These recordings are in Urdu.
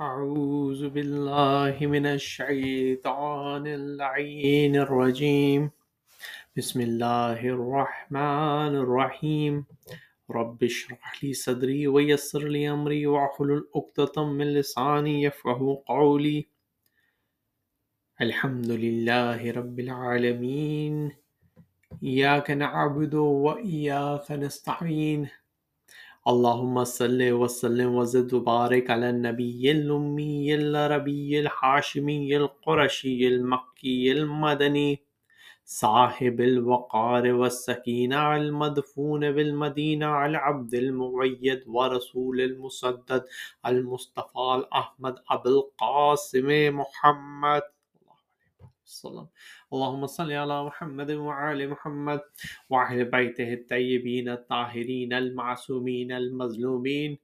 أعوذ بالله من الشيطان اللعين الرجيم. بسم الله الرحمن الرحيم. رب اشرح لي صدري ويسر لي أمري واحلل عقدة من لساني يفقه قولي. الحمد لله رب العالمين. إياك نعبد وإياك نستعين. اللهم صل وسلم وزد وبارك على النبي الأمي العربي الحاشمي القرشي المكي المدني صاحب الوقار والسكينة المدفون بالمدينة العبد المؤيد ورسول المسدد المصطفى الأحمد أبو القاسم محمد. صلى الله عليه وسلم. اللهم صل على محمد وعلى محمد وأهل بيته الطيبين الطاهرين المعصومين المظلومين.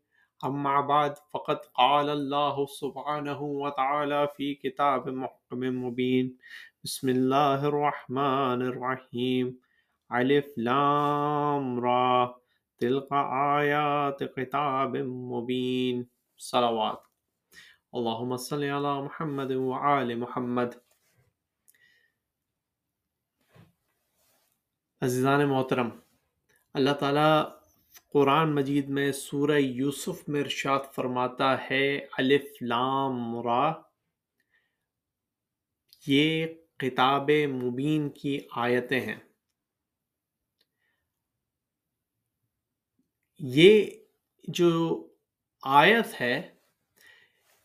أما بعد، فقد قال الله سبحانه وتعالى في كتاب محكم مبين. بسم الله الرحمن الرحيم. ألف لام را. تلك آيات كتاب مبين. صلوات. اللهم صل على محمد وعلى محمد. عزیزان محترم، اللہ تعالیٰ قرآن مجید میں سورہ یوسف میں ارشاد فرماتا ہے، الف لام را، یہ کتاب مبین کی آیتیں ہیں۔ یہ جو آیت ہے،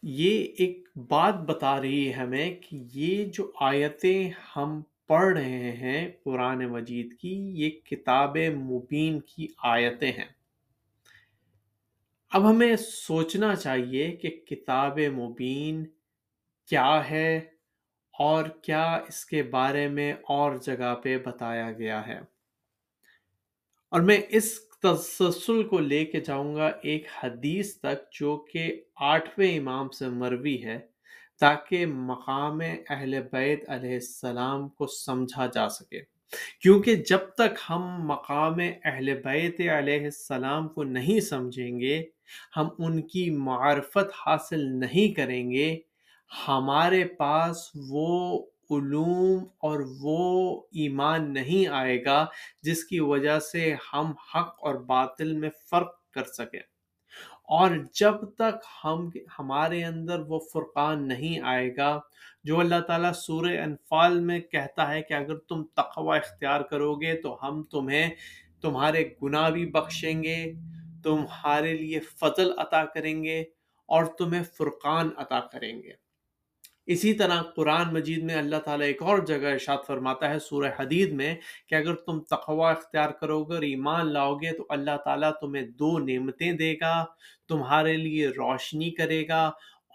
یہ ایک بات بتا رہی ہے ہمیں کہ یہ جو آیتیں ہم پڑھ رہے ہیں قرآن مجید کی، یہ کتاب مبین کی آیتیں ہیں۔ اب ہمیں سوچنا چاہیے کہ کتاب مبین کیا ہے اور کیا اس کے بارے میں اور جگہ پہ بتایا گیا ہے۔ اور میں اس تسلسل کو لے کے جاؤں گا ایک حدیث تک جو کہ آٹھویں امام سے مروی ہے۔ تاکہ مقام اہل بیت علیہ السلام کو سمجھا جا سکے۔ کیونکہ جب تک ہم مقام اہل بیت علیہ السلام کو نہیں سمجھیں گے، ہم ان کی معرفت حاصل نہیں کریں گے، ہمارے پاس وہ علوم اور وہ ایمان نہیں آئے گا، جس کی وجہ سے ہم حق اور باطل میں فرق کر سکیں۔ اور جب تک ہم ہمارے اندر وہ فرقان نہیں آئے گا، جو اللہ تعالیٰ سورہ انفال میں کہتا ہے کہ اگر تم تقوی اختیار کرو گے تو ہم تمہیں تمہارے گناہ بھی بخشیں گے، تمہارے لیے فضل عطا کریں گے اور تمہیں فرقان عطا کریں گے۔ اسی طرح قرآن مجید میں اللہ تعالیٰ ایک اور جگہ ارشاد فرماتا ہے، سورہ حدید میں کہ اگر تم تقوی اختیار کرو گے اور ایمان لاؤ گے تو اللہ تعالیٰ تمہیں دو نعمتیں دے گا، تمہارے لیے روشنی کرے گا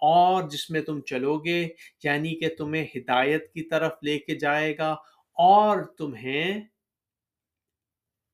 اور جس میں تم چلو گے یعنی کہ تمہیں ہدایت کی طرف لے کے جائے گا اور تمہیں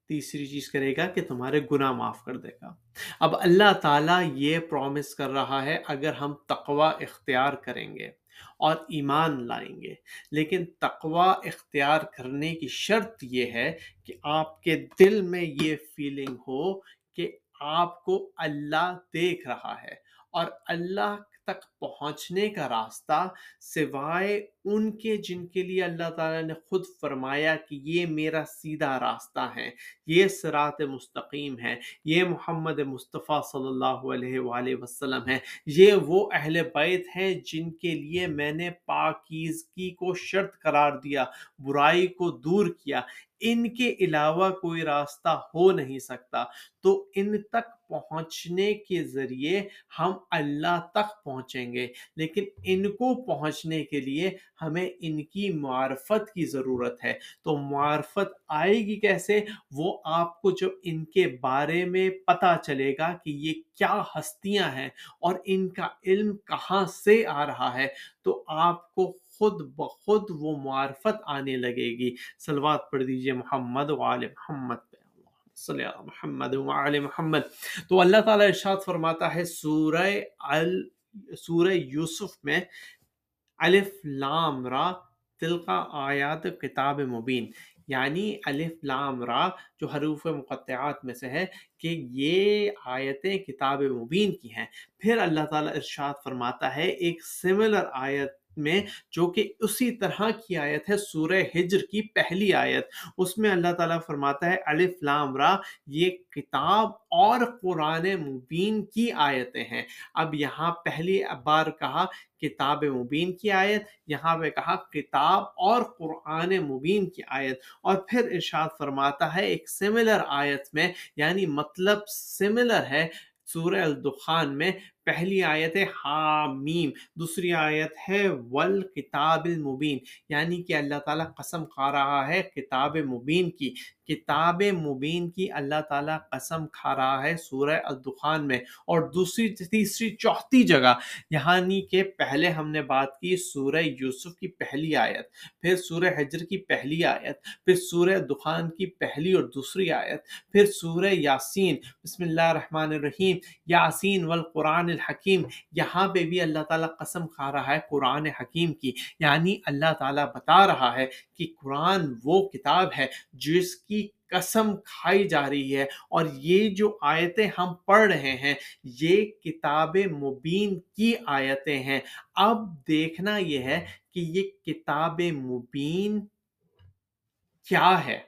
تیسری چیز کرے گا کہ تمہارے گناہ معاف کر دے گا۔ اب اللہ تعالیٰ یہ پرومس کر رہا ہے، اگر ہم تقوی اختیار کریں گے اور ایمان لائیں گے۔ لیکن تقوی اختیار کرنے کی شرط یہ ہے کہ آپ کے دل میں یہ فیلنگ ہو کہ آپ کو اللہ دیکھ رہا ہے اور اللہ تک پہنچنے کا راستہ سوائے ان کے جن کے لیے اللہ تعالیٰ نے خود فرمایا کہ یہ میرا سیدھا راستہ ہے، یہ سرات مستقیم ہے، یہ محمد مصطفیٰ صلی اللہ علیہ وآلہ وسلم ہے، یہ وہ اہل بیت ہیں جن کے لیے میں نے پاکیزگی کو شرط قرار دیا، برائی کو دور کیا۔ ان کے علاوہ کوئی راستہ ہو نہیں سکتا۔ تو ان تک پہنچنے کے ذریعے ہم اللہ تک پہنچیں گے۔ لیکن ان کو پہنچنے کے لیے ہمیں ان کی معرفت کی ضرورت ہے۔ تو معرفت آئے گی کیسے؟ وہ آپ کو جب ان کے بارے میں پتہ چلے گا کہ یہ کیا ہستیاں ہیں اور ان کا علم کہاں سے آ رہا ہے۔ تو آپ کو خود بخود وہ معرفت آنے لگے گی۔ سلوات پڑھ دیجیے محمد وآل محمد پہ۔ صلی اللہ محمد وآل محمد۔ تو اللہ تعالیٰ ارشاد فرماتا ہے سورہ ال، سورہ یوسف میں الف لام را تلقا آیات کتاب مبین۔ یعنی الف لام را جو حروف مقطعات میں سے ہے کہ یہ آیتیں کتاب مبین کی ہیں۔ پھر اللہ تعالیٰ ارشاد فرماتا ہے ایک سملر آیت میں جو کہ اسی طرح کی آیت ہے، سورہ ہجر کی پہلی آیت۔ اس میں اللہ تعالیٰ فرماتا ہے، الف لام را، یہ کتاب اور قرآن مبین کی آیتیں ہیں۔ اب یہاں پہلی بار کہا کتاب مبین کی آیت، یہاں پہ کہا کتاب اور قرآن مبین کی آیت۔ اور پھر ارشاد فرماتا ہے ایک سملر آیت میں یعنی مطلب سملر ہے سورہ الدخان میں پہلی آیت ہے حامیم، دوسری آیت ہے ول کتاب المبین یعنی کہ اللہ تعالیٰ قسم کھا رہا ہے کتاب مبین کی۔ کتاب مبین کی اللہ تعالیٰ قسم کھا رہا ہے سورہ الدخان میں۔ اور دوسری، تیسری، چوتھی جگہ یعنی کہ پہلے ہم نے بات کی سورہ یوسف کی پہلی آیت، پھر سورہ حجر کی پہلی آیت، پھر سورہ دخان کی پہلی اور دوسری آیت، پھر سورہ یاسین، بسم اللہ الرحمن الرحیم، یاسین والقرآن الحکیم۔ یہاں پہ بھی اللہ تعالیٰ قسم کھا رہا ہے قرآن حکیم کی یعنی اللہ تعالیٰ بتا رہا ہے کہ قرآن وہ کتاب ہے جس کی قسم کھائی جا رہی ہے۔ اور یہ جو آیتیں ہم پڑھ رہے ہیں، یہ کتاب مبین کی آیتیں ہیں۔ اب دیکھنا یہ ہے کہ یہ کتاب مبین کیا ہے۔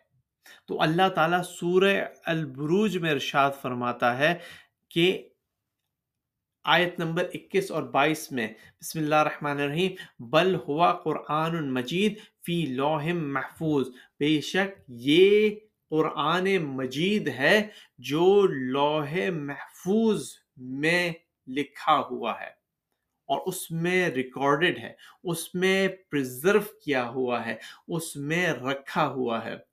تو اللہ تعالیٰ سورہ البروج میں ارشاد فرماتا ہے کہ آیت نمبر اکیس اور بائیس میں بسم اللہ الرحمن الرحیم، بل ہوا قرآن مجید فی لوح محفوظ۔ بے شک یہ قرآن مجید ہے جو لوح محفوظ میں لکھا ہوا ہے اور اس میں ریکارڈڈ ہے، اس میں پرزرو کیا ہوا ہے، اس میں رکھا ہوا ہے۔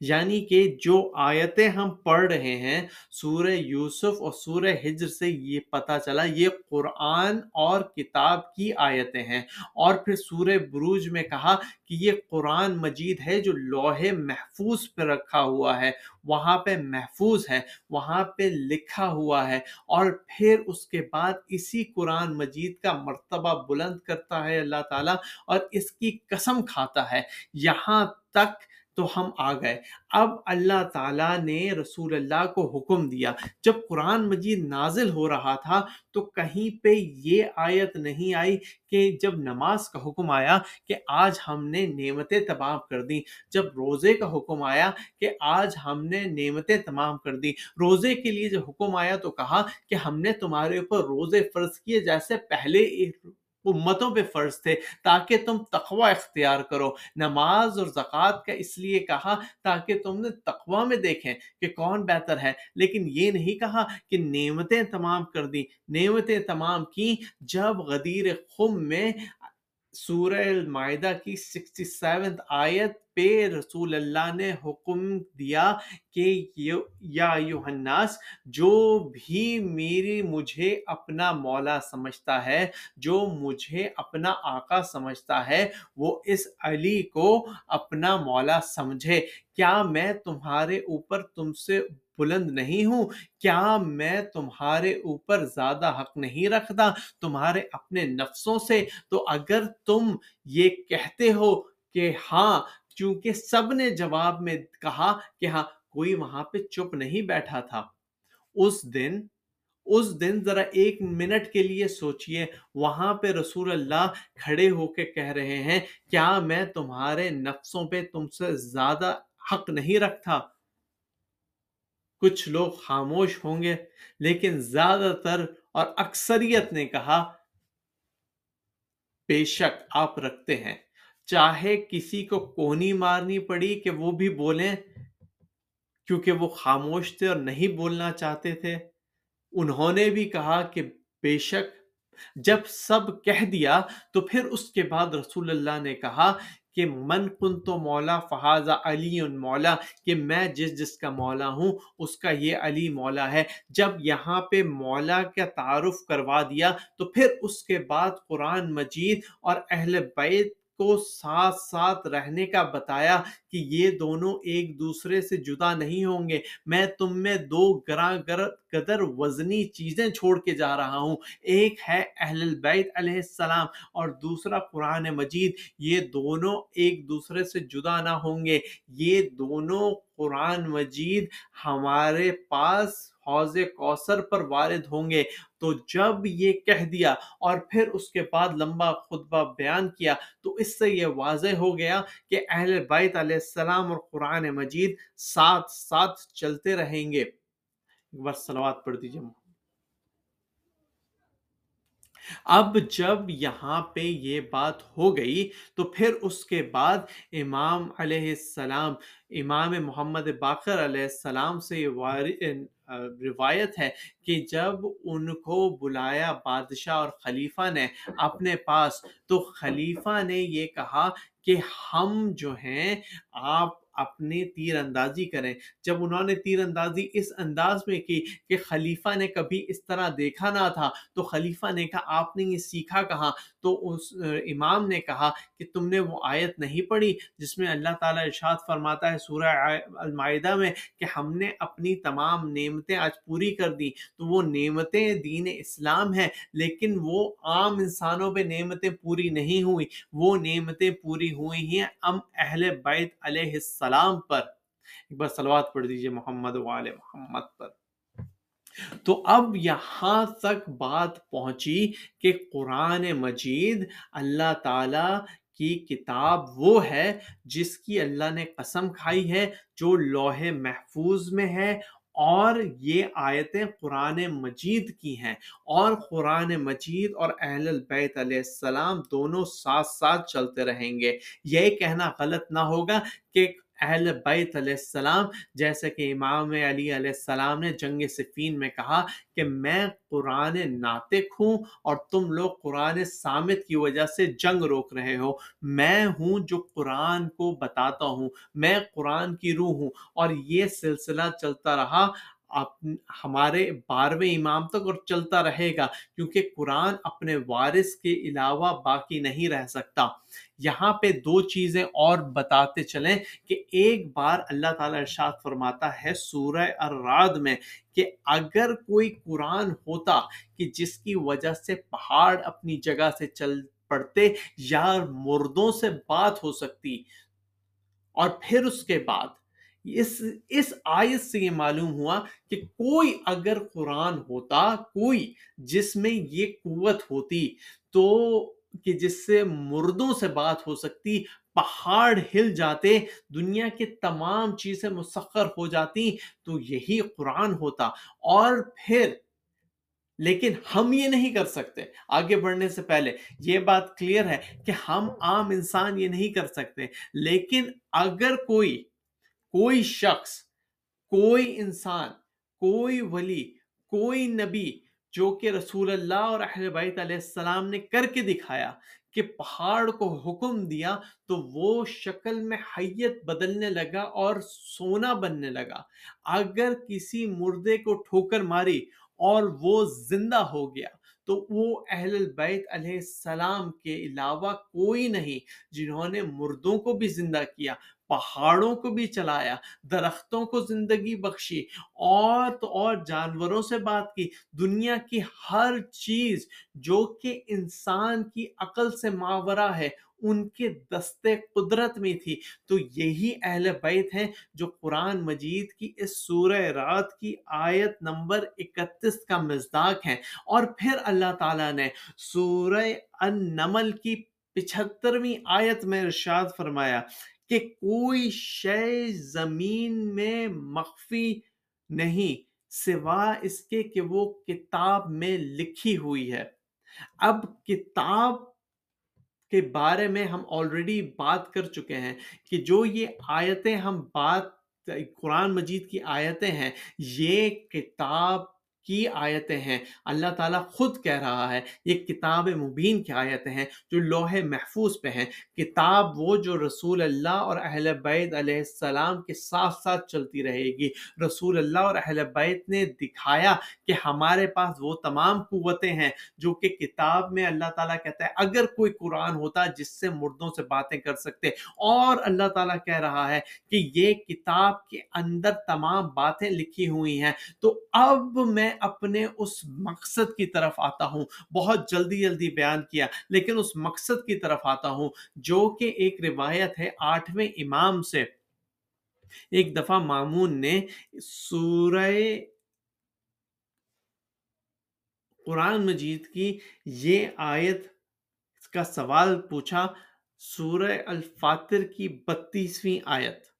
یعنی کہ جو آیتیں ہم پڑھ رہے ہیں، سورہ یوسف اور سورہ ہجر سے یہ پتہ چلا، یہ قرآن اور کتاب کی آیتیں ہیں۔ اور پھر سورہ بروج میں کہا کہ یہ قرآن مجید ہے جو لوہے محفوظ پہ رکھا ہوا ہے۔ وہاں پہ محفوظ ہے، وہاں پہ لکھا ہوا ہے۔ اور پھر اس کے بعد اسی قرآن مجید کا مرتبہ بلند کرتا ہے اللہ تعالیٰ اور اس کی قسم کھاتا ہے۔ یہاں تک تو ہم آ گئے۔ اب اللہ تعالیٰ نے رسول اللہ کو حکم دیا۔ جب قرآن مجید نازل ہو رہا تھا تو کہیں پہ یہ آیت نہیں آئی کہ جب نماز کا حکم آیا کہ آج ہم نے نعمتیں تمام کر دی جب روزے کا حکم آیا کہ آج ہم نے نعمتیں تمام کر دی روزے کے لیے جب حکم آیا تو کہا کہ ہم نے تمہارے اوپر روزے فرض کیے جیسے پہلے امتوں پہ فرض تھے تاکہ تم تقوی اختیار کرو، نماز اور زکوٰۃ کا اس لیے کہا تاکہ تم نے تقوی میں دیکھیں کہ کون بہتر ہے۔ لیکن یہ نہیں کہا کہ نعمتیں تمام کر دی نعمتیں تمام کی جب غدیر خم میں سورہ المائدہ کی سکسٹی سیونتھ آیت پہ رسول اللہ نے حکم دیا کہ یا یوحناس جو بھی میری، مجھے اپنا مولا سمجھتا ہے، جو مجھے اپنا آقا سمجھتا ہے، وہ اس علی کو اپنا مولا سمجھے۔ کیا میں تمہارے اوپر تم سے بلند نہیں ہوں؟ کیا میں تمہارے اوپر زیادہ حق نہیں رکھتا تمہارے اپنے نفسوں سے؟ تو اگر تم یہ کہتے ہو کہ ہاں چونکہ سب نے جواب میں کہا کہ ہاں کوئی وہاں پہ چپ نہیں بیٹھا تھا۔ اس دن اس دن ذرا ایک منٹ کے لیے سوچئے، وہاں پہ رسول اللہ کھڑے ہو کے کہہ رہے ہیں، کیا میں تمہارے نفسوں پہ تم سے زیادہ حق نہیں رکھتا؟ کچھ لوگ خاموش ہوں گے، لیکن زیادہ تر اور اکثریت نے کہا، بے شک آپ رکھتے ہیں۔ چاہے کسی کو کونی مارنی پڑی کہ وہ بھی بولیں، کیونکہ وہ خاموش تھے اور نہیں بولنا چاہتے تھے۔ انہوں نے بھی کہا کہ بے شک جب سب کہہ دیا تو پھر اس کے بعد رسول اللہ نے کہا کہ من کن تو مولا فہذا علی مولا، کہ میں جس جس کا مولا ہوں، اس کا یہ علی مولا ہے۔ جب یہاں پہ مولا کا تعارف کروا دیا تو پھر اس کے بعد قرآن مجید اور اہل بیت کو ساتھ ساتھ رہنے کا بتایا کہ یہ دونوں ایک دوسرے سے جدا نہیں ہوں گے۔ میں تم میں دو گراں قدر وزنی چیزیں چھوڑ کے جا رہا ہوں۔ ایک ہے اہل البیت علیہ السلام اور دوسرا قرآن مجید۔ یہ دونوں ایک دوسرے سے جدا نہ ہوں گے۔ یہ دونوں قرآن مجید ہمارے پاس حوض کوثر پر وارد ہوں گے۔ تو جب یہ کہہ دیا اور پھر اس کے بعد لمبا خطبہ بیان کیا تو اس سے یہ واضح ہو گیا کہ اہل بیت علیہ السلام اور قرآن مجید ساتھ ساتھ چلتے رہیں گے۔ ایک بار سلوات پڑھ دیجیے اب جب یہاں پہ یہ بات ہو گئی تو پھر اس کے بعد امام علیہ السلام، امام محمد باقر علیہ السلام سے روایت ہے کہ جب ان کو بلایا بادشاہ اور خلیفہ نے اپنے پاس، تو خلیفہ نے یہ کہا کہ ہم جو ہیں، آپ اپنی تیر اندازی کریں۔ جب انہوں نے تیر اندازی اس انداز میں کی کہ خلیفہ نے کبھی اس طرح دیکھا نہ تھا، تو خلیفہ نے کہا، آپ نے یہ سیکھا کہاں؟ تو اس امام نے کہا کہ تم نے وہ آیت نہیں پڑھی جس میں اللہ تعالیٰ ارشاد فرماتا ہے سورہ المائدہ میں کہ ہم نے اپنی تمام نعمتیں آج پوری کر دی تو وہ نعمتیں دین اسلام ہیں، لیکن وہ عام انسانوں پہ نعمتیں پوری نہیں ہوئی وہ نعمتیں پوری ہوئی ہیں ام اہل بیت علیہ السلام السلام پر۔ ایک بار سلوات پڑھ دیجیے محمد وال محمد پر۔ تو اب یہاں تک بات پہنچی کہ قرآن مجید اللہ تعالی کی کتاب وہ ہے جس کی اللہ نے قسم کھائی ہے، جو لوح محفوظ میں ہے اور یہ آیتیں قرآن مجید کی ہیں۔ اور قرآن مجید اور اہل البیت علیہ السلام دونوں ساتھ ساتھ چلتے رہیں گے۔ یہ کہنا غلط نہ ہوگا کہ اہل بیت علیہ السلام، جیسے کہ امام علی علیہ السلام نے جنگ صفین میں کہا کہ میں قرآن ناطق ہوں اور تم لوگ قرآن سامت کی وجہ سے جنگ روک رہے ہو۔ میں ہوں جو قرآن کو بتاتا ہوں، میں قرآن کی روح ہوں اور یہ سلسلہ چلتا رہا۔ ہمارے بارہویں امام تک اور چلتا رہے گا، کیونکہ قرآن اپنے وارث کے علاوہ باقی نہیں رہ سکتا۔ یہاں پہ دو چیزیں اور بتاتے چلیں کہ ایک بار اللہ تعالیٰ ارشاد فرماتا ہے سورہ الراد میں کہ اگر کوئی قرآن ہوتا کہ جس کی وجہ سے پہاڑ اپنی جگہ سے چل پڑتے یا مردوں سے بات ہو سکتی اور پھر اس کے بعد اس اس آیت سے یہ معلوم ہوا کہ کوئی اگر قرآن ہوتا، کوئی جس میں یہ قوت ہوتی تو کہ جس سے مردوں سے بات ہو سکتی، پہاڑ ہل جاتے، دنیا کے تمام چیزیں مسخر ہو جاتی تو یہی قرآن ہوتا۔ اور پھر، لیکن ہم یہ نہیں کر سکتے۔ آگے بڑھنے سے پہلے، یہ بات کلیئر ہے کہ ہم عام انسان یہ نہیں کر سکتے۔ لیکن اگر کوئی کوئی شخص، کوئی انسان، کوئی ولی، کوئی نبی جو کہ رسول اللہ اور اہل بیت علیہ السلام نے کر کے دکھایا کہ پہاڑ کو حکم دیا تو وہ شکل میں حیت بدلنے لگا اور سونا بننے لگا۔ اگر کسی مردے کو ٹھوکر ماری اور وہ زندہ ہو گیا تو وہ اہل البیت علیہ السلام کے علاوہ کوئی نہیں جنہوں نے مردوں کو بھی زندہ کیا، پہاڑوں کو بھی چلایا، درختوں کو زندگی بخشی اور تو اور جانوروں سے بات کی۔ دنیا کی ہر چیز جو کہ انسان کی عقل سے ماورہ ہے ان کے دستے قدرت میں تھی۔ تو یہی اہل بیت ہیں جو قرآن مجید کی اس سورہ رات کی آیت نمبر اکتیس کا مزداق ہیں۔ اور پھر اللہ تعالیٰ نے سورہ النمل کی پچھترویں آیت میں ارشاد فرمایا کہ کوئی شے زمین میں مخفی نہیں، سوا اس کے کہ وہ کتاب میں لکھی ہوئی ہے۔ اب کتاب کے بارے میں ہم آلریڈی بات کر چکے ہیں کہ جو یہ آیتیں ہم بات، قرآن مجید کی آیتیں ہیں، یہ کتاب کی آیتیں ہیں۔ اللہ تعالیٰ خود کہہ رہا ہے، یہ کتاب مبین کی آیتیں ہیں جو لوح محفوظ پہ ہیں۔ کتاب وہ جو رسول اللہ اور اہل بیت علیہ السلام کے ساتھ ساتھ چلتی رہے گی۔ رسول اللہ اور اہل بیت نے دکھایا کہ ہمارے پاس وہ تمام قوتیں ہیں جو کہ کتاب میں اللہ تعالیٰ کہتا ہے، اگر کوئی قرآن ہوتا جس سے مردوں سے باتیں کر سکتے۔ اور اللہ تعالیٰ کہہ رہا ہے کہ یہ کتاب کے اندر تمام باتیں لکھی ہوئی ہیں۔ تو اب میں اپنے اس مقصد کی طرف آتا ہوں۔ بہت جلدی جلدی بیان کیا۔ لیکن اس مقصد کی طرف آتا ہوں، جو کہ ایک روایت ہے آٹھویں امام سے۔ ایک دفعہ مامون نے سورہ قرآن مجید کی یہ آیت کا سوال پوچھا، سورہ الفاتر کی بتیسویں آیت۔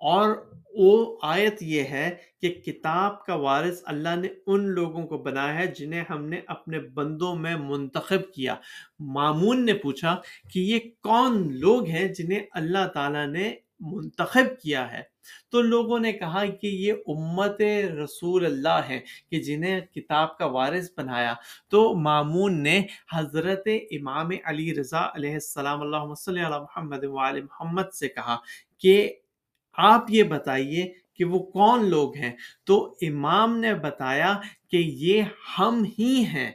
اور وہ آیت یہ ہے کہ کتاب کا وارث اللہ نے ان لوگوں کو بنایا ہے جنہیں ہم نے اپنے بندوں میں منتخب کیا۔ مامون نے پوچھا کہ یہ کون لوگ ہیں جنہیں اللہ تعالیٰ نے منتخب کیا ہے؟ تو لوگوں نے کہا کہ یہ امت رسول اللہ ہے کہ جنہیں کتاب کا وارث بنایا۔ تو مامون نے حضرت امام علی رضا علیہ السلام اللہ صلی علی محمد وآل محمد سے کہا کہ آپ یہ بتائیے کہ وہ کون لوگ ہیں؟ تو امام نے بتایا کہ یہ ہم ہی ہیں۔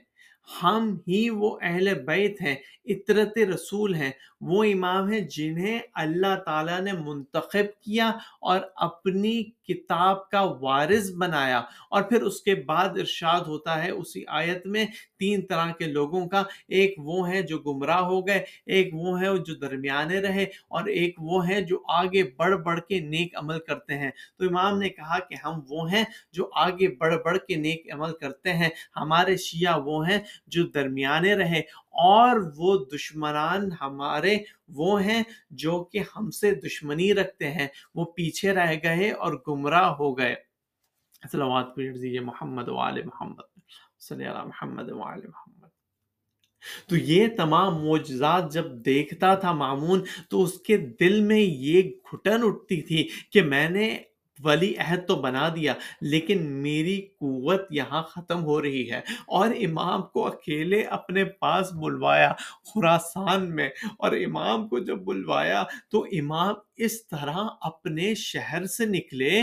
ہم ہی وہ اہل بیت ہیں اطرت رسول ہیں۔ وہ امام ہیں جنہیں اللہ تعالیٰ نے منتخب کیا اور اپنی کتاب کا وارث بنایا۔ اور پھر اس کے بعد ارشاد ہوتا ہے اسی آیت میں تین طرح کے لوگوں کا۔ ایک وہ ہیں جو گمراہ ہو گئے، ایک وہ ہیں جو درمیانے رہے، اور ایک وہ ہیں جو آگے بڑھ بڑھ کے نیک عمل کرتے ہیں۔ تو امام نے کہا کہ ہم وہ ہیں جو آگے بڑھ بڑھ کے نیک عمل کرتے ہیں۔ ہمارے شیعہ وہ ہیں جو درمیانے رہے اور وہ دشمنان ہمارے وہ ہیں جو کہ ہم سے دشمنی رکھتے ہیں، وہ پیچھے رہ گئے اور گمراہ ہو گئے۔ صلوات دیجیے محمد وآل محمد۔ صلی اللہ محمد وآل محمد۔ تو یہ تمام معجزات جب دیکھتا تھا معمون تو اس کے دل میں یہ گھٹن اٹھتی تھی کہ میں نے ولی عہد تو بنا دیا، لیکن میری قوت یہاں ختم ہو رہی ہے۔ اور امام کو اکیلے اپنے پاس بلوایا خراسان میں، اور امام کو جب بلوایا تو امام اس طرح اپنے شہر سے نکلے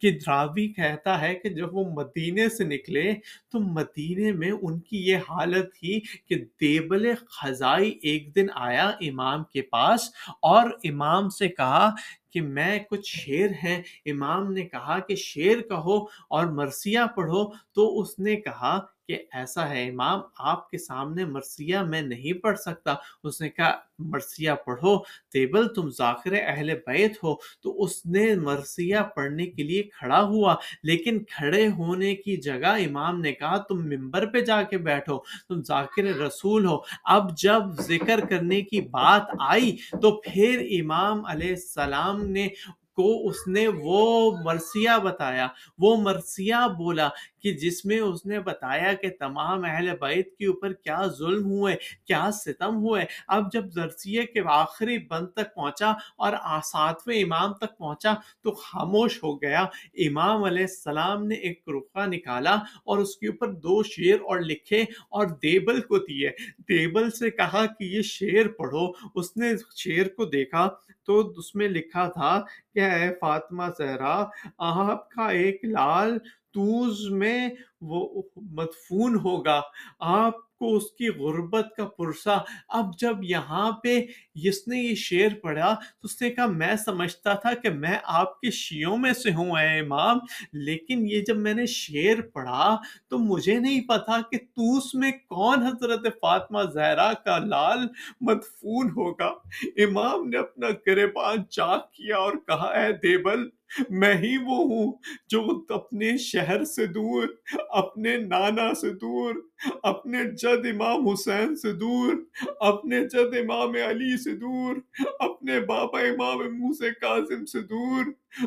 کہ دراوی کہتا ہے کہ جب وہ مدینے سے نکلے تو مدینے میں ان کی یہ حالت تھی کہ دیبل خزائی ایک دن آیا امام کے پاس اور امام سے کہا کہ میں کچھ شعر ہیں۔ امام نے کہا کہ شعر کہو اور مرثیہ پڑھو۔ تو اس نے کہا کہ ایسا ہے، امام آپ کے سامنے مرثیہ میں نہیں پڑھ سکتا۔ اس نے کہا، مرثیہ پڑھو، تیبل تم ذاکر اہل بیت ہو۔ تو اس نے مرثیہ پڑھنے کے لیے کھڑا ہوا، لیکن کھڑے ہونے کی جگہ امام نے کہا، تم ممبر پہ جا کے بیٹھو، تم ذاکر رسول ہو۔ اب جب ذکر کرنے کی بات آئی تو پھر امام علیہ السلام نے کو اس نے وہ مرثیہ بتایا، وہ مرثیہ بولا کہ جس میں اس نے بتایا کہ تمام اہل بیت کے اوپر کیا ظلم ہوئے، کیا ستم ہوئے۔ اب جب زرسیے کے آخری بند تک پہنچا اور ساتویں امام تک پہنچا تو خاموش ہو گیا۔ امام علیہ السلام نے ایک رخہ نکالا اور اس کے اوپر دو شیر اور لکھے اور دیبل کو دیے۔ دیبل سے کہا کہ یہ شیر پڑھو۔ اس نے شیر کو دیکھا تو اس میں لکھا تھا کہ اے فاطمہ زہرا آپ کا ایک لال توز میں وہ مدفون ہوگا۔ آپ کو اس کی غربت کا پرسا اب جب یہاں پہ جس نے یہ شعر پڑھا تو اس نے کہا، میں سمجھتا تھا کہ میں آپ کے شیعوں میں سے ہوں، اے امام۔ لیکن یہ جب میں نے شعر پڑھا تو مجھے نہیں پتا کہ توس میں کون حضرت فاطمہ زہرا کا لال مدفون ہوگا۔ امام نے اپنا گریبان چاک کیا اور کہا، اے دیبل میں ہی وہ ہوں جو اپنے شہر سے دور، اپنے نانا سے دور، اپنے جد امام حسین سے دور، اپنے جد امام علی سے دور، اپنے بابا امام موسیٰ کاظم سے دور،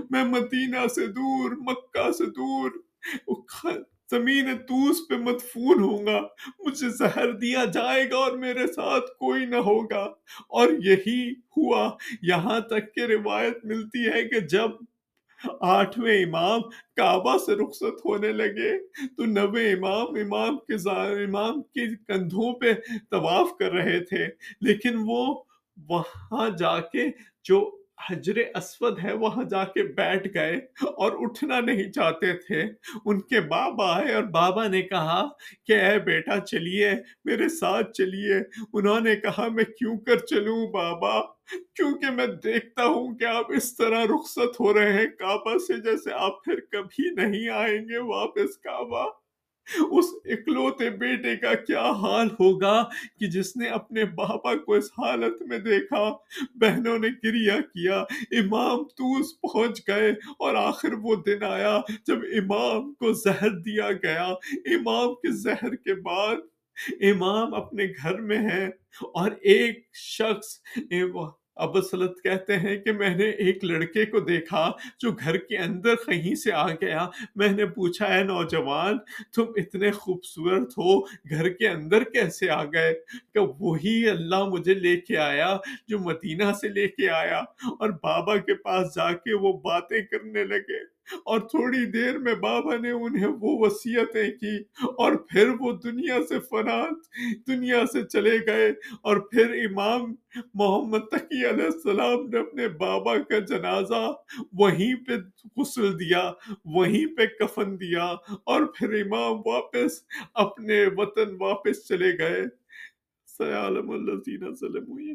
میں مدینہ سے دور، مکہ سے دور۔ زمین توس پہ مدفون ہوں گا، مجھے زہر دیا جائے گا اور میرے ساتھ کوئی نہ ہوگا۔ اور یہی ہوا، یہاں تک کہ روایت ملتی ہے کہ جب آٹھویں امام کعبہ سے رخصت ہونے لگے۔ تو نوے امام امام کے امام کے کندھوں پہ طواف کر رہے تھے۔ لیکن وہ وہاں جا کے جو حجر اسود ہے، وہاں جا کے بیٹھ گئے اور اٹھنا نہیں چاہتے تھے۔ ان کے بابا آئے اور بابا نے کہا کہ، اے بیٹا، چلیے، میرے ساتھ چلیے۔ انہوں نے کہا، میں کیوں کر چلوں، بابا؟ کیونکہ میں دیکھتا ہوں کہ آپ اس طرح رخصت ہو رہے ہیں کعبہ سے، جیسے آپ پھر کبھی نہیں آئیں گے واپس کعبہ۔ اس اکلوتے بیٹے کا کیا حال ہوگا کہ جس نے اپنے بابا کو اس حالت میں دیکھا؟ بہنوں نے کریا کیا۔ امام توس پہنچ گئے اور آخر وہ دن آیا جب امام کو زہر دیا گیا۔ امام کے زہر کے بعد امام اپنے گھر میں ہے اور ایک شخص ابسلت کہتے ہیں کہ میں نے ایک لڑکے کو دیکھا جو گھر کے اندر کہیں سے آ گیا۔ میں نے پوچھا ہے نوجوان، تم اتنے خوبصورت ہو، گھر کے اندر کیسے آ گئے؟ کہ وہی اللہ مجھے لے کے آیا، جو مدینہ سے لے کے آیا۔ اور بابا کے پاس جا کے وہ باتیں کرنے لگے۔ اور تھوڑی دیر میں بابا نے انہیں وہ وصیتیں کی اور پھر وہ دنیا سے فنات دنیا سے چلے گئے اور پھر امام محمد تقی علیہ السلام نے اپنے بابا کا جنازہ وہیں پہ غسل دیا، وہیں پہ کفن دیا اور پھر امام واپس اپنے وطن واپس چلے گئے۔ سیالم اللہ ظلم ہوئی